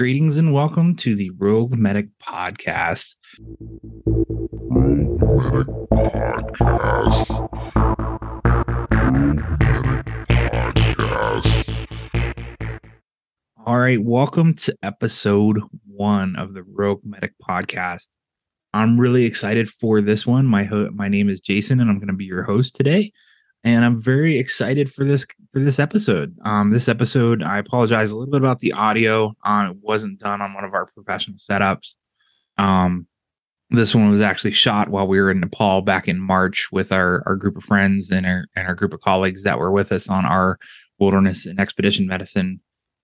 Greetings and welcome to the Rogue Medic Podcast. Rogue Medic Podcast. Rogue Medic Podcast. All right, welcome to episode one of the Rogue Medic Podcast. I'm really excited for this one. My ho- my name is Jason, and I'm going to be your host today. And I'm very excited for this for this episode. Um, this episode, I apologize a little bit about the audio. Uh, it wasn't done on one of our professional setups. Um, this one was actually shot while we were in Nepal back in March with our our group of friends and our and our group of colleagues that were with us on our wilderness and expedition medicine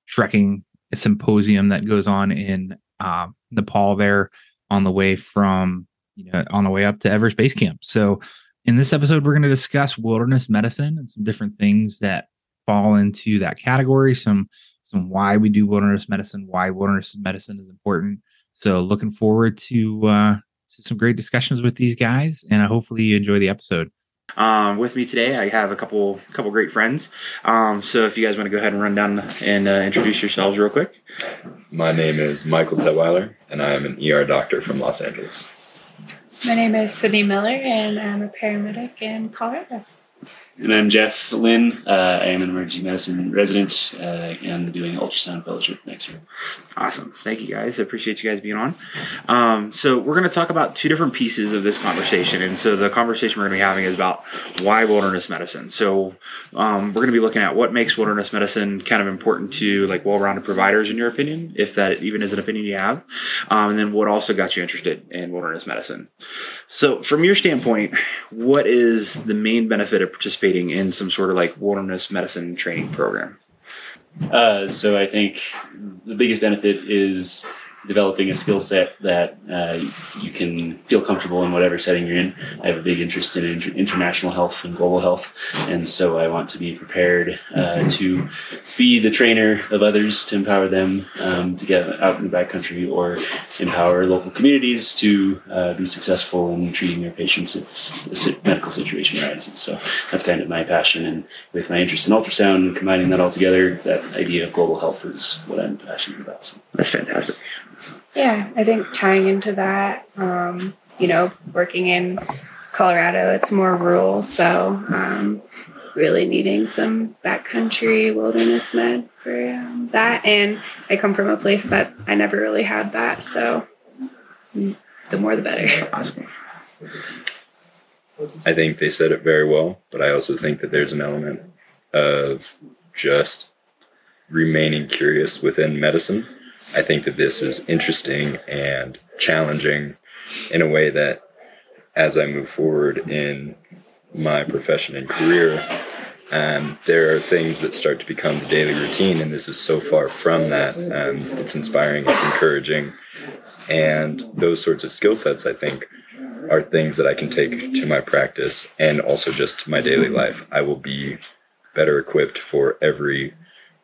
trekking symposium that goes on in uh, Nepal there on the way from you know on the way up to Everest Base Camp. So in this episode, we're going to discuss wilderness medicine and some different things that fall into that category. Some some why we do wilderness medicine, why wilderness medicine is important. So looking forward to uh, to some great discussions with these guys, and hopefully you enjoy the episode. Um, with me today, I have a couple couple great friends. Um, so if you guys want to go ahead and run down and uh, introduce yourselves real quick. My name is Michael Tetwieler, and I am an ER doctor from Los Angeles. My name is Sydney Miller, and I'm a paramedic in Colorado. And I'm Jeff Lin. Uh, I am an emergency medicine resident uh, and doing ultrasound fellowship next year. Awesome. Thank you guys. I appreciate you guys being on. Um, so, we're going to talk about two different pieces of this conversation. And so, the conversation we're going to be having is about why wilderness medicine. So, um, we're going to be looking at what makes wilderness medicine kind of important to like well rounded providers, in your opinion, if that even is an opinion you have. Um, and then what also got you interested in wilderness medicine. So, from your standpoint, what is the main benefit of participating in some sort of like wilderness medicine training program? Uh, so I think the biggest benefit is developing a skill set that uh, you can feel comfortable in whatever setting you're in. I have a big interest in inter- international health and global health, and so I want to be prepared uh, to be the trainer of others to empower them um, to get out in the backcountry or empower local communities to uh, be successful in treating their patients if a medical situation arises. So that's kind of my passion, and with my interest in ultrasound and combining that all together, that idea of global health is what I'm passionate about. So. That's fantastic. Yeah, I think tying into that, um, you know, working in Colorado, it's more rural, so um, really needing some backcountry wilderness med for um, that. And I come from a place that I never really had that, so the more the better. Awesome. I think they said it very well, but I also think that there's an element of just remaining curious within medicine. I think that this is interesting and challenging in a way that as I move forward in my profession and career, um, there are things that start to become the daily routine, and this is so far from that. Um, it's inspiring, it's encouraging, and those sorts of skill sets, I think, are things that I can take to my practice and also just to my daily life. I will be better equipped for every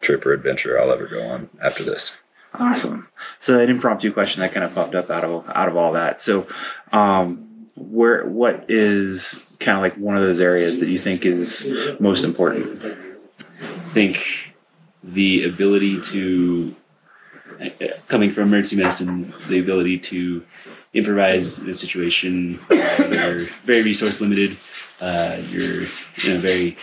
trip or adventure I'll ever go on after this. Awesome. So an impromptu question that kind of popped up out of out of all that. So, um, where what is kind of like one of those areas that you think is most important? I think the ability to, coming from emergency medicine, the ability to improvise in a situation where you're very resource limited, uh, you're in a very,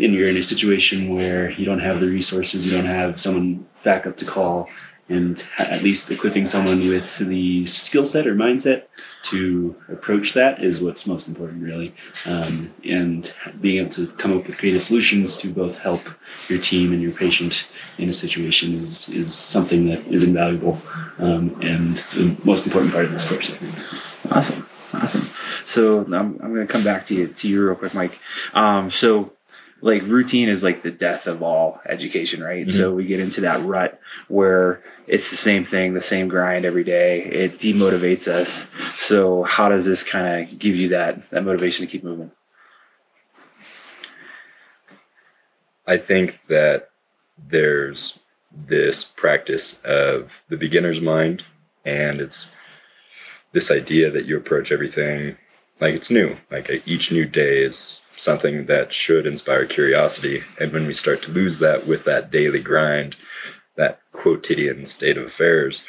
and you're in a situation where you don't have the resources, you don't have someone back up to call, and at least equipping someone with the skill set or mindset to approach that is what's most important, really. Um, and being able to come up with creative solutions to both help your team and your patient in a situation is, is something that is invaluable um, and the most important part of this course, I think. Awesome. Awesome. So I'm, I'm going to come back to you to you real quick, Mike. Um, so like routine is like the death of all education, right? Mhm. So we get into that rut where it's the same thing, the same grind every day. It demotivates us. So how does this kind of give you that that motivation to keep moving? I think that there's this practice of the beginner's mind, and it's this idea that you approach everything like it's new. Like each new day is something that should inspire curiosity. And when we start to lose that with that daily grind, that quotidian state of affairs,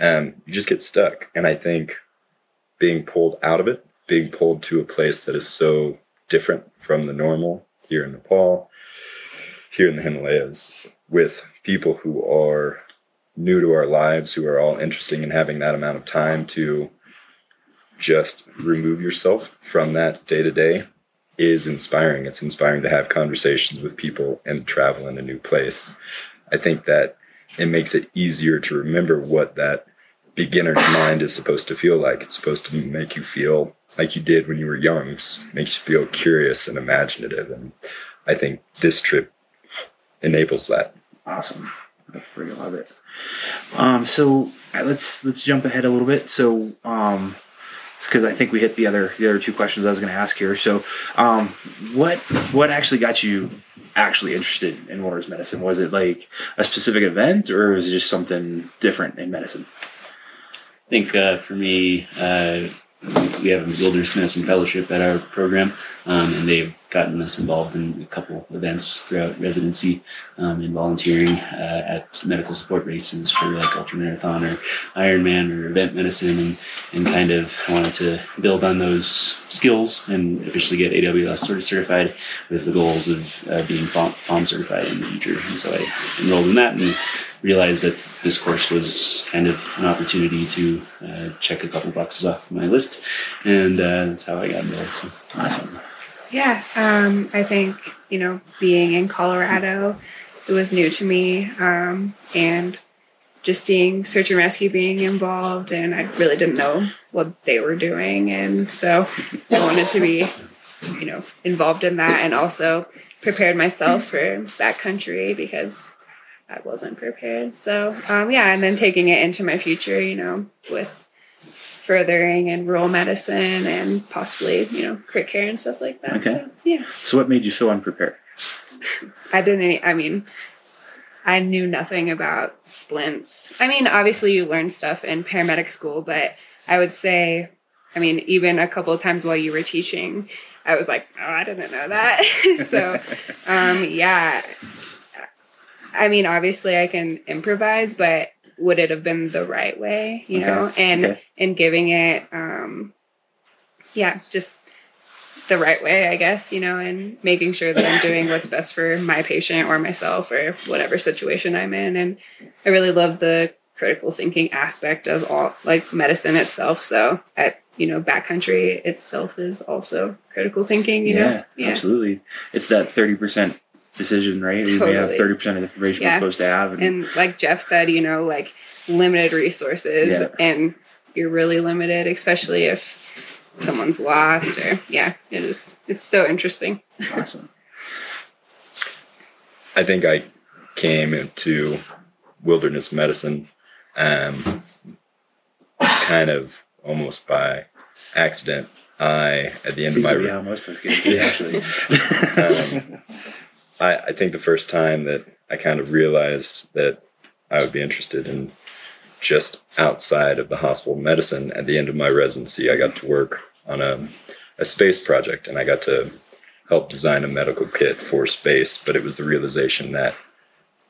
um, you just get stuck. And I think being pulled out of it, being pulled to a place that is so different from the normal here in Nepal, here in the Himalayas, with people who are new to our lives, who are all interesting in having that amount of time to just remove yourself from that day to day is inspiring. It's inspiring to have conversations with people and travel in a new place. I think that it makes it easier to remember what that beginner's mind is supposed to feel like. It's supposed to make you feel like you did when you were young. It makes you feel curious and imaginative. And I think this trip enables that. Awesome. I freaking love it. Um, so uh, let's let's jump ahead a little bit. So um, because I think we hit the other the other two questions I was going to ask here. So, um, what what actually got you actually interested in wilderness medicine? Was it like a specific event, or was it just something different in medicine? I think uh, for me, uh, we have a wilderness medicine fellowship at our program, um, and they've gotten us involved in a couple events throughout residency um, and volunteering uh, at medical support races for like ultramarathon or Ironman or event medicine, and and kind of wanted to build on those skills and officially get AWS sort of certified with the goals of uh, being FOM certified in the future. And so I enrolled in that and realized that this course was kind of an opportunity to uh, check a couple boxes off my list, and uh, that's how I got involved. So Awesome. Yeah, um, I think you know being in Colorado, it was new to me, um, and just seeing search and rescue being involved, and I really didn't know what they were doing, and so I wanted to be, you know, involved in that, and also prepared myself for backcountry because I wasn't prepared. So um, yeah, and then taking it into my future, you know, with furthering in rural medicine and possibly, you know, crit care and stuff like that. Okay. So yeah. So, what made you so unprepared? I didn't I mean I knew nothing about splints. I mean, obviously you learn stuff in paramedic school, but I would say I mean, even a couple of times while you were teaching, I was like, oh, I didn't know that. so, um, yeah. I mean, obviously I can improvise, but would it have been the right way, you Okay. know? And Okay. and giving it um yeah, just the right way, I guess, you know, and making sure that I'm doing what's best for my patient or myself or whatever situation I'm in. And I really love the critical thinking aspect of all like medicine itself. So at you know, backcountry itself is also critical thinking, you know? yeah, absolutely. It's that thirty percent decision, right? We have thirty percent of the information Yeah. we're supposed to have, and, And like Jeff said, you know, like limited resources Yeah. and you're really limited, especially if someone's lost or yeah, it is it's so interesting. awesome. I think I came into wilderness medicine um, kind of almost by accident. I, at the end Seems of my to be how most of us get it, Yeah. actually. Um, I, I think the first time that I kind of realized that I would be interested in just outside of the hospital medicine at the end of my residency, I got to work on a, a space project and I got to help design a medical kit for space. But it was the realization that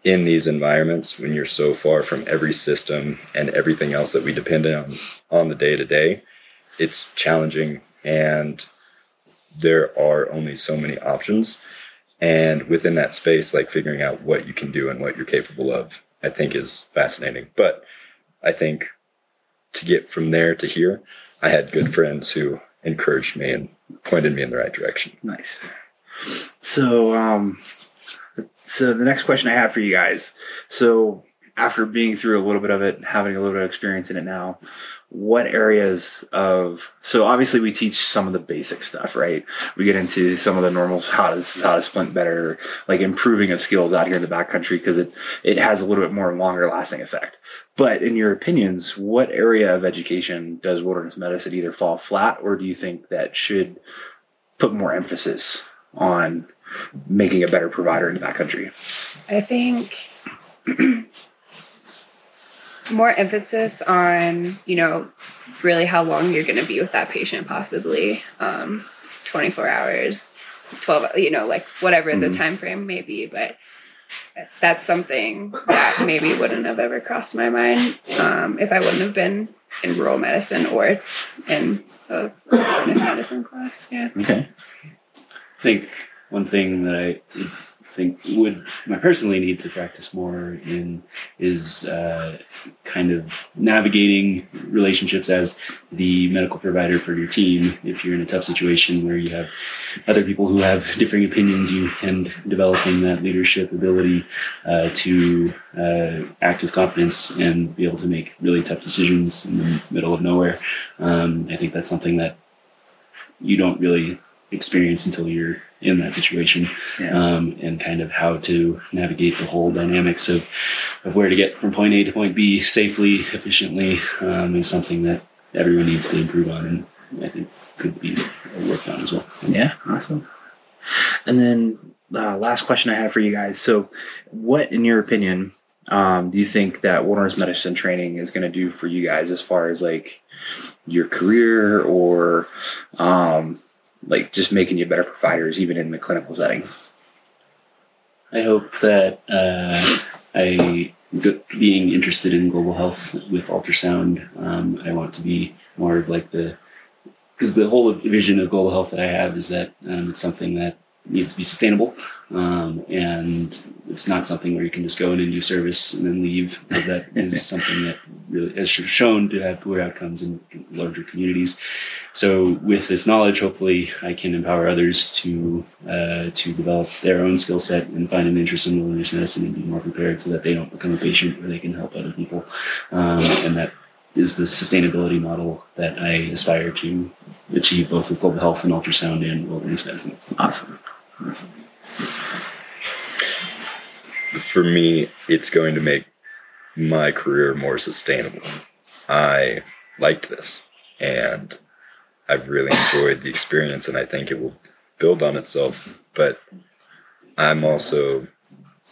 in these environments, when you're so far from every system and everything else that we depend on on the day to day, it's challenging and there are only so many options and within that space like figuring out what you can do and what you're capable of i think is fascinating but i think to get from there to here i had good friends who encouraged me and pointed me in the right direction Nice. So, um, so the next question I have for you guys. So, after being through a little bit of it, having a little bit of experience in it now, what areas of so obviously we teach some of the basic stuff, right? We get into some of the normals, how to how to splint better, like improving of skills out here in the backcountry because it it has a little bit more longer lasting effect. But in your opinions, what area of education does wilderness medicine either fall flat, or do you think that should put more emphasis on making a better provider in the backcountry? I think more emphasis on, you know, really how long you're going to be with that patient, possibly um, 24 hours, 12, you know, like whatever the Mhm. time frame may be. But that's something that maybe wouldn't have ever crossed my mind um, if I wouldn't have been in rural medicine or in a medicine class. Yeah. Okay. I think one thing that I think would I personally need to practice more in is uh, kind of navigating relationships as the medical provider for your team. If you're in a tough situation where you have other people who have differing opinions, you and developing that leadership ability uh, to uh, act with confidence and be able to make really tough decisions in the middle of nowhere. Um, I think that's something that you don't really experience until you're in that situation Yeah. um, and kind of how to navigate the whole dynamics of, of where to get from point A to point B safely, efficiently um, is something that everyone needs to improve on and I think could be worked on as well. Yeah, awesome. And then uh, last question I have for you guys. So, what, in your opinion, um, do you think that wilderness medicine training is going to do for you guys as far as like your career or um, like just making you better providers, even in the clinical setting? I hope that uh, I, being interested in global health with ultrasound, um, I want to be more of like the, because the whole vision of global health that I have is that um, it's something that needs to be sustainable, um, and it's not something where you can just go in and do service and then leave, because that is something that really has shown to have poor outcomes in larger communities. So, with this knowledge, hopefully, I can empower others to uh, to develop their own skill set and find an interest in wilderness medicine and be more prepared, so that they don't become a patient, where they can help other people, um, and that is the sustainability model that I aspire to achieve, both with global health and ultrasound and wilderness medicine. Awesome. Awesome. for me, it's going to make my career more sustainable. I liked this and I've really enjoyed the experience and I think it will build on itself. But I'm also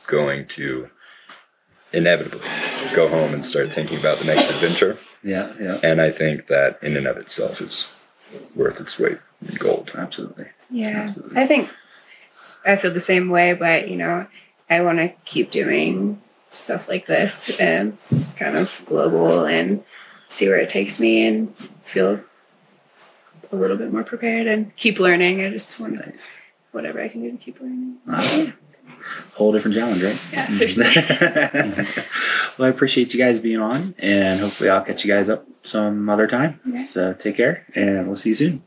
going to inevitably go home and start thinking about the next adventure. Yeah, yeah, And I think that in and of itself is worth its weight in gold. absolutely. Yeah. Absolutely. I think I feel the same way, but you know, I want to keep doing stuff like this and kind of global and see where it takes me and feel a little bit more prepared and keep learning. I just want to Nice. whatever I can do to keep learning. Awesome. Whole different challenge, right? Yeah, seriously. well, I appreciate you guys being on, and hopefully, I'll catch you guys up some other time. Yeah. So take care, and we'll see you soon.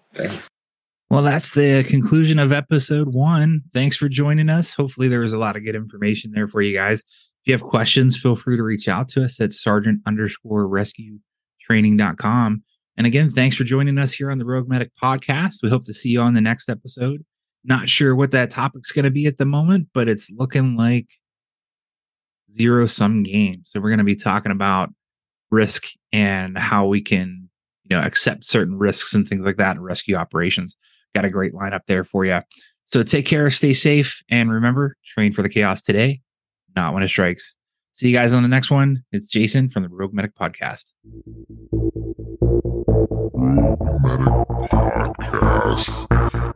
Well, that's the conclusion of episode one. Thanks for joining us. Hopefully, there was a lot of good information there for you guys. If you have questions, feel free to reach out to us at sergeant underscore rescue training.com. And again, thanks for joining us here on the Rogue Medic podcast. We hope to see you on the next episode. Not sure what that topic's going to be at the moment, but it's looking like zero sum game. So we're going to be talking about risk and how we can, you know, accept certain risks and things like that in rescue operations. Got a great lineup there for you. So take care, stay safe, and remember, train for the chaos today, not when it strikes. See you guys on the next one. It's Jason from the Rogue Medic Podcast. Medic Podcast.